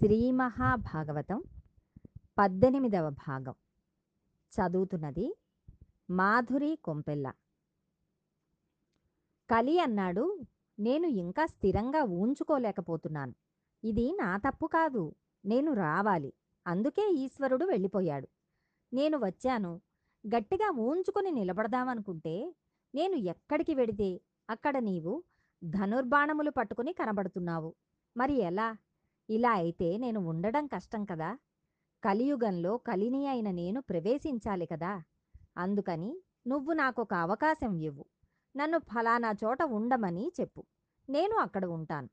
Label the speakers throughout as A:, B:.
A: శ్రీ మహాభాగవతం పద్దెనిమిదవ భాగం. చదువుతున్నది మాధురి కొంపెల్ల. కలి అన్నాడు నేను ఇంకా స్థిరంగా ఊంచుకోలేకపోతున్నాను ఇది నా తప్పు కాదు. నేను రావాలి. అందుకే ఈశ్వరుడు వెళ్ళిపోయాడు. నేను వచ్చాను. గట్టిగా ఊంచుకుని నిలబడదామనుకుంటే నేను ఎక్కడికి వెడితే అక్కడ నీవు ధనుర్బాణములు పట్టుకుని కనబడుతున్నావు. మరి ఎలా? ఇలా అయితే నేను ఉండడం కష్టం కదా. కలియుగంలో కలిని అయిన నేను ప్రవేశించాలి కదా. అందుకని నువ్వు నాకొక అవకాశం ఇవ్వు. నన్ను ఫలానా చోట ఉండమని చెప్పు. నేను అక్కడ ఉంటాను.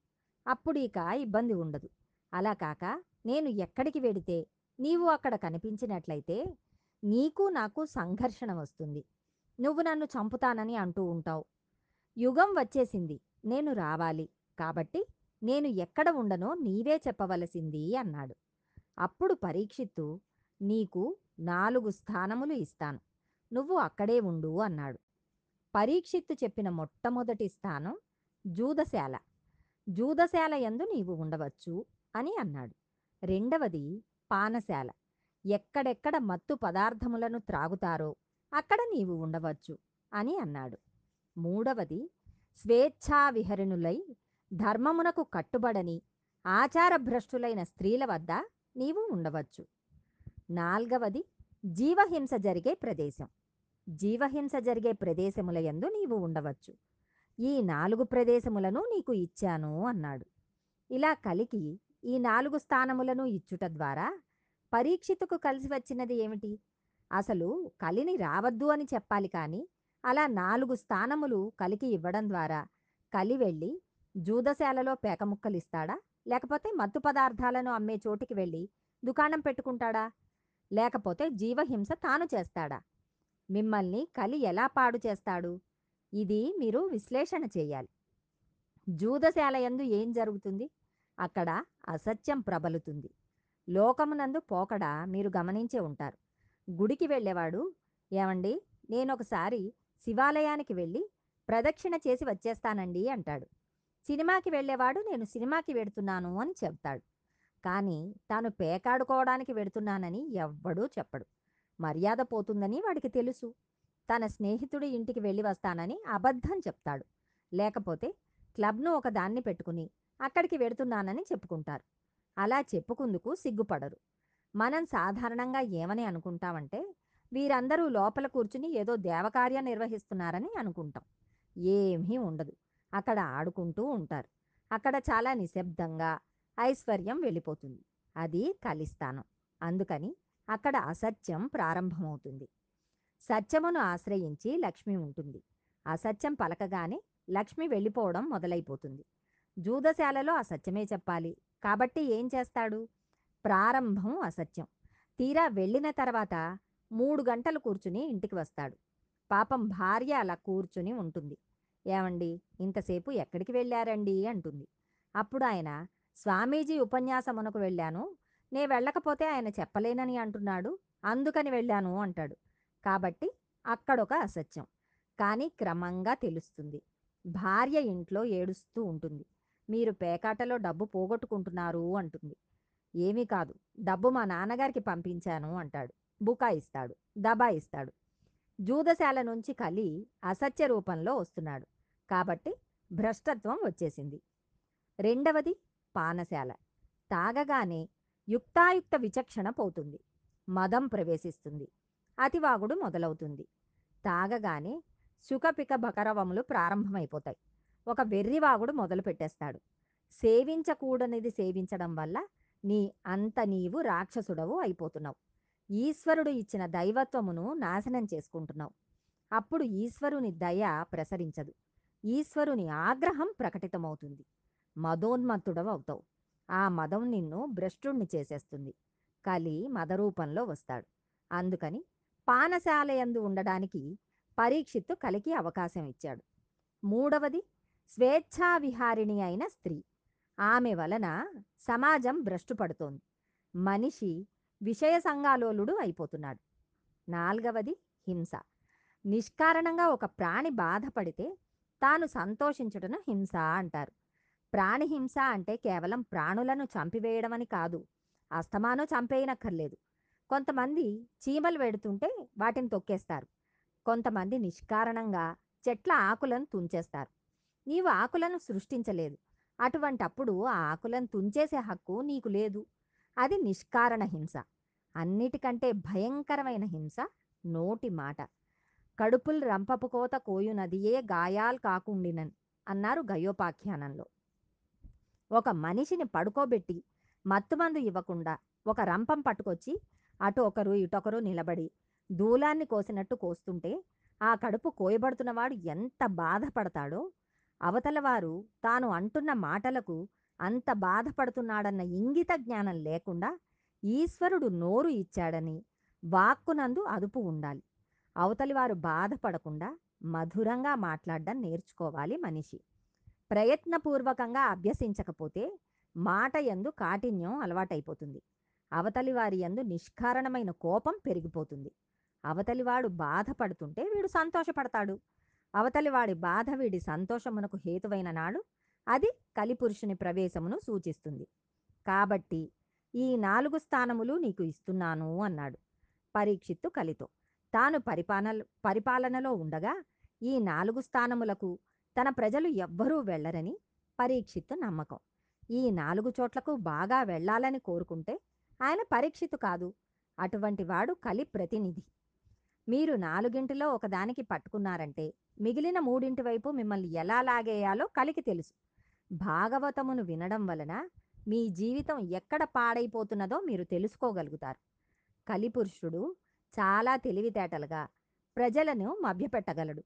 A: అప్పుడు ఇక ఇబ్బంది ఉండదు. అలా కాక నేను ఎక్కడికి వెడితే నీవు అక్కడ కనిపించినట్లయితే నీకు నాకు సంఘర్షణ వస్తుంది. నువ్వు నన్ను చంపుతానని అంటూ ఉంటావు. యుగం వచ్చేసింది. నేను రావాలి. కాబట్టి నేను ఎక్కడ ఉండనో నీవే చెప్పవలసింది అన్నాడు. అప్పుడు పరీక్షిత్తు నీకు నాలుగు స్థానములు ఇస్తాను. నువ్వు అక్కడే ఉండు అన్నాడు. పరీక్షిత్తు చెప్పిన మొట్టమొదటి స్థానం జూదశాల. జూదశాల యందు నీవు ఉండవచ్చు అని అన్నాడు. రెండవది పానశాల. ఎక్కడెక్కడ మత్తు పదార్థములను త్రాగుతారో అక్కడ నీవు ఉండవచ్చు అని అన్నాడు. మూడవది స్వేచ్ఛా విహరణులై ధర్మమునకు కట్టుబడని ఆచారభ్రష్టులైన స్త్రీల వద్ద నీవు ఉండవచ్చు. నాల్గవది జీవహింస జరిగే ప్రదేశం. జీవహింస జరిగే ప్రదేశముల యందు నీవు ఉండవచ్చు. ఈ నాలుగు ప్రదేశములను నీకు ఇచ్చాను అన్నాడు. ఇలా కలికి ఈ నాలుగు స్థానములను ఇచ్చుట ద్వారా పరీక్షితుకు కలిసి వచ్చినది ఏమిటి? అసలు కలిని రావద్దు అని చెప్పాలి కానీ అలా నాలుగు స్థానములు కలికి ఇవ్వడం ద్వారా కలి వెళ్ళి జూదశాలలో పేకముక్కలు ఇస్తాడా లేకపోతే మత్తు పదార్థాలను అమ్మే చోటికి వెళ్ళి దుకాణం పెట్టుకుంటాడా? లేకపోతే జీవహింస తాను చేస్తాడా? మిమ్మల్ని కలి ఎలా పాడు చేస్తాడు? ఇది మీరు విశ్లేషణ చేయాలి. జూదశాల ఎందు ఏం జరుగుతుంది? అక్కడ అసత్యం ప్రబలుతుంది. లోకమునందు పోకడ మీరు గమనించే ఉంటారు. గుడికి వెళ్ళేవాడు ఏమండి నేనొకసారి శివాలయానికి వెళ్ళి ప్రదక్షిణ చేసి వచ్చేస్తానండి అంటాడు. సినిమాకి వెళ్ళేవాడు నేను సినిమాకి వెడుతున్నాను అని చెప్తాడు. కానీ తాను పేకాడుకోవడానికి వెడుతున్నానని ఎవ్వడూ చెప్పడు. మర్యాద పోతుందని వాడికి తెలుసు. తన స్నేహితుడి ఇంటికి వెళ్ళి వస్తానని అబద్ధం చెప్తాడు. లేకపోతే క్లబ్ను ఒక దాన్ని పెట్టుకుని అక్కడికి వెడుతున్నానని చెప్పుకుంటారు. అలా చెప్పుకుందుకు సిగ్గుపడరు. మనం సాధారణంగా ఏమని అనుకుంటామంటే వీరందరూ లోపల కూర్చుని ఏదో దేవకార్యం నిర్వహిస్తున్నారని అనుకుంటాం. ఏమీ ఉండదు. అక్కడ ఆడుకుంటూ ఉంటారు. అక్కడ చాలా నిశ్శబ్దంగా ఐశ్వర్యం వెళ్ళిపోతుంది. అది కలిస్తాను అందుకని అక్కడ అసత్యం ప్రారంభమవుతుంది. సత్యమును ఆశ్రయించి లక్ష్మి ఉంటుంది. అసత్యం పలకగానే లక్ష్మి వెళ్ళిపోవడం మొదలైపోతుంది. జూదశాలలో అసత్యమే చెప్పాలి. కాబట్టి ఏం చేస్తాడు? ప్రారంభం అసత్యం. తీరా వెళ్ళిన తర్వాత మూడు గంటలు కూర్చుని ఇంటికి వస్తాడు. పాపం భార్య అలా కూర్చుని ఉంటుంది. ఏమండి? ఇంతసేపు ఎక్కడికి వెళ్ళారండి? అంటుంది. అప్పుడు ఆయన స్వామీజీ ఉపన్యాసమునకు వెళ్ళాను. నే వెళ్ళకపోతే ఆయన చెప్పలేనని అంటున్నాడు. అందుకని వెళ్ళాను అంటాడు. కాబట్టి అక్కడొక అసత్యం. కానీ క్రమంగా తెలుస్తుంది. భార్య ఇంట్లో ఏడుస్తూ ఉంటుంది. మీరు పేకాటలో డబ్బు పోగొట్టుకుంటున్నారు అంటుంది. ఏమీ కాదు. డబ్బు మా నాన్నగారికి పంపించాను అంటాడు. బుకాయిస్తాడు దబాయిస్తాడు జూదశాల నుంచి కలి అసత్య రూపంలో వస్తున్నాడు. కాబట్టి భ్రష్టత్వం వచ్చేసింది. రెండవది పానశాల. తాగగానే యుక్తాయుక్త విచక్షణ పోతుంది. మదం ప్రవేశిస్తుంది. అతివాగుడు మొదలవుతుంది. తాగగానే సుఖపిక బకరవములు ప్రారంభమైపోతాయి. ఒక వెర్రివాగుడు మొదలు పెట్టేస్తాడు సేవించకూడనిది సేవించడం వల్ల నీ అంత నీవు రాక్షసుడవు అయిపోతున్నావు. ఈశ్వరుడు ఇచ్చిన దైవత్వమును నాశనం చేసుకుంటున్నావు. అప్పుడు ఈశ్వరుని దయ ప్రసరించదు. ఈశ్వరుని ఆగ్రహం ప్రకటితమవుతుంది. మదోన్మత్తుడవు అవుతావు. ఆ మదం నిన్ను భ్రష్టుణ్ణి చేసేస్తుంది. కలి మదరూపంలో వస్తాడు. అందుకని పానశాలయందు ఉండడానికి పరీక్షిత్తు కలికి అవకాశం ఇచ్చాడు మూడవది స్వేచ్ఛా విహారిణి అయిన స్త్రీ. ఆమె వలన సమాజం భ్రష్టుపడుతోంది. మనిషి విషయ సంగాలోలుడు అయిపోతున్నాడు. నాల్గవది హింస. నిష్కారణంగా ఒక ప్రాణి బాధపడితే తాను సంతోషించుటను హింస అంటారు. ప్రాణిహింస అంటే కేవలం ప్రాణులను చంపివేయడమని కాదు అస్తమానం చంపేయనక్కర్లేదు. కొంతమంది చీమలు వెడుతుంటే వాటిని తొక్కేస్తారు. కొంతమంది నిష్కారణంగా చెట్ల ఆకులను తుంచేస్తారు. నీవు ఆకులను సృష్టించలేదు. అటువంటప్పుడు ఆ ఆకులను తుంచేసే హక్కు నీకు లేదు. అది నిష్కారణ హింస. అన్నిటికంటే భయంకరమైన హింస నోటి మాట. కడుపుల్ రంపపు కోత కోయునదియే గాయాల్ కాకుండినన్ అన్నారు గయోపాఖ్యానంలో. ఒక మనిషిని పడుకోబెట్టి మత్తుమందు ఇవ్వకుండా ఒక రంపం పట్టుకొచ్చి అటు ఒకరు ఇటొకరు నిలబడి దూలాన్ని కోసినట్టు కోస్తుంటే ఆ కడుపు కోయబడుతున్నవాడు ఎంత బాధపడతాడో అవతలవారు తాను అంటున్న మాటలకు అంత బాధపడుతున్నాడన్న ఇంగిత జ్ఞానం లేకుండా ఈశ్వరుడు నోరు ఇచ్చాడని వాక్కునందు అదుపు ఉండాలి. అవతలి వారు బాధపడకుండా మధురంగా మాట్లాడడం నేర్చుకోవాలి మనిషి. ప్రయత్నపూర్వకంగా అభ్యసించకపోతే మాట యందు కాఠిన్యం అలవాటైపోతుంది. అవతలి వారి యందు నిష్కారణమైన కోపం పెరిగిపోతుంది. అవతలివాడు బాధపడుతుంటే వీడు సంతోషపడతాడు. అవతలివాడి బాధ వీడి సంతోషమునకు హేతువైన నాడు అది కలిపురుషుని ప్రవేశమును సూచిస్తుంది. కాబట్టి ఈ నాలుగు స్థానములు నీకు ఇస్తున్నాను అన్నాడు. పరీక్షిత్తు కలితో. తాను పరిపాలన పరిపాలనలో ఉండగా ఈ నాలుగు స్థానములకు తన ప్రజలు ఎవ్వరూ వెళ్ళరని పరీక్షిత్తు నమ్మకం. ఈ నాలుగు చోట్లకు బాగా వెళ్ళాలని కోరుకుంటే ఆయన పరీక్షితు కాదు అటువంటి వాడు కలి ప్రతినిధి. మీరు నాలుగింటిలో ఒకదానికి పట్టుకున్నారంటే మిగిలిన మూడింటి వైపు మిమ్మల్ని ఎలా లాగేయాలో కలికి తెలుసు. భాగవతమును వినడం వలన మీ జీవితం ఎక్కడ పాడైపోతున్నదో మీరు తెలుసుకోగలుగుతారు. కలిపురుషుడు చాలా తెలివితేటలుగా ప్రజలను మభ్యపెట్టగలడు.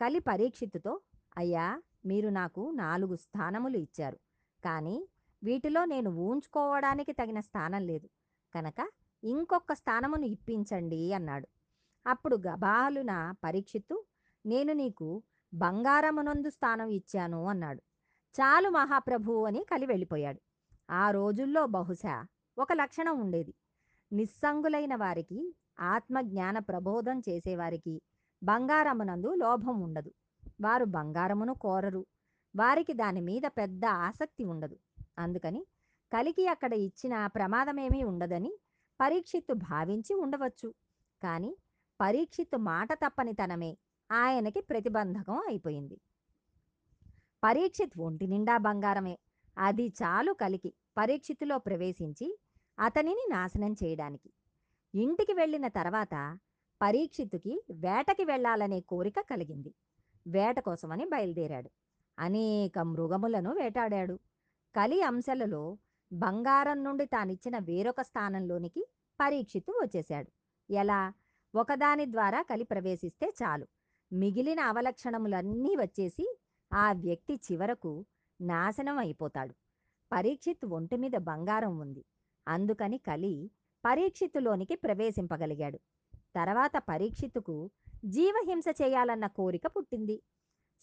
A: కలి పరీక్షిత్తుతో అయ్యా మీరు నాకు నాలుగు స్థానములు ఇచ్చారు. కానీ వీటిలో నేను ఊంచుకోవడానికి తగిన స్థానం లేదు. కనుక ఇంకొక స్థానమును ఇప్పించండి అన్నాడు. అప్పుడు గబాలున పరీక్షిత్తు నేను నీకు బంగారమునందు స్థానం ఇచ్చాను అన్నాడు. చాలు మహాప్రభు అని కలి వెళ్ళిపోయాడు. ఆ రోజుల్లో బహుశా ఒక లక్షణం ఉండేది. నిస్సంగులైన వారికి ఆత్మజ్ఞాన ప్రబోధం చేసేవారికి బంగారమునందు లోభం ఉండదు. వారు బంగారమును కోరరు. వారికి దాని మీద పెద్ద ఆసక్తి ఉండదు. అందుకని కలికి అక్కడ ఇచ్చిన ప్రమాదమేమీ ఉండదని పరీక్షిత్తు భావించి ఉండవచ్చు. కానీ పరీక్షిత్తు మాట తప్పనితనమే ఆయనకి ప్రతిబంధకం అయిపోయింది. పరీక్షిత్ ఒంటి నిండా బంగారమే. అది చాలు కలికి పరీక్షితులో ప్రవేశించి అతనిని నాశనం చేయడానికి. ఇంటికి వెళ్ళిన తర్వాత పరీక్షిత్తుకి వేటకి వెళ్ళాలనే కోరిక కలిగింది. వేట కోసమని బయలుదేరాడు. అనేక మృగములను వేటాడాడు. కలి అంశలలో బంగారం నుండి తానిచ్చిన వేరొక స్థానంలోనికి పరీక్షిత్తు వచ్చేశాడు. ఎలా? ఒకదాని ద్వారా కలి ప్రవేశిస్తే చాలు. మిగిలిన అవలక్షణములన్నీ వచ్చేసి ఆ వ్యక్తి చివరకు నాశనం అయిపోతాడు. పరీక్షిత్ ఒంటి మీద బంగారం ఉంది. అందుకని కలి పరీక్షితులోనికి ప్రవేశింపగలిగాడు. తర్వాత పరీక్షితుకు జీవహింస చేయాలన్న కోరిక పుట్టింది.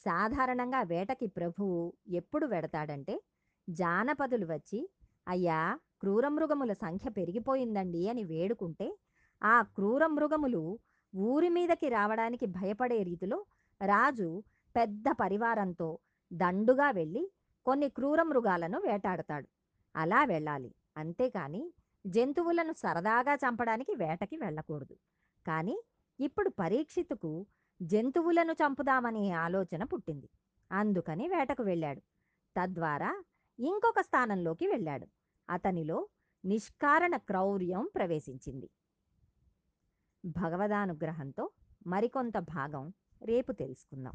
A: సాధారణంగా వేటకి ప్రభువు ఎప్పుడు వెడతాడంటే జానపదులు వచ్చి అయ్యా క్రూరమృగముల సంఖ్య పెరిగిపోయిందండి అని వేడుకుంటే ఆ క్రూరమృగములు ఊరి మీదకి రావడానికి భయపడే రీతిలో రాజు పెద్ద పరివారంతో దండుగా వెళ్ళి కొన్ని క్రూరమృగాలను వేటాడతాడు. అలా వెళ్ళాలి. అంతేకాని జంతువులను సరదాగా చంపడానికి వేటకి వెళ్ళకూడదు. కానీ ఇప్పుడు పరీక్షితుకు జంతువులను చంపుదామనే ఆలోచన పుట్టింది. అందుకని వేటకు వెళ్ళాడు. తద్వారా ఇంకొక స్థానంలోకి వెళ్ళాడు. అతనిలో నిష్కారణ క్రౌర్యం ప్రవేశించింది. భగవదానుగ్రహంతో మరికొంత భాగం రేపు తెలుసుకుందాం.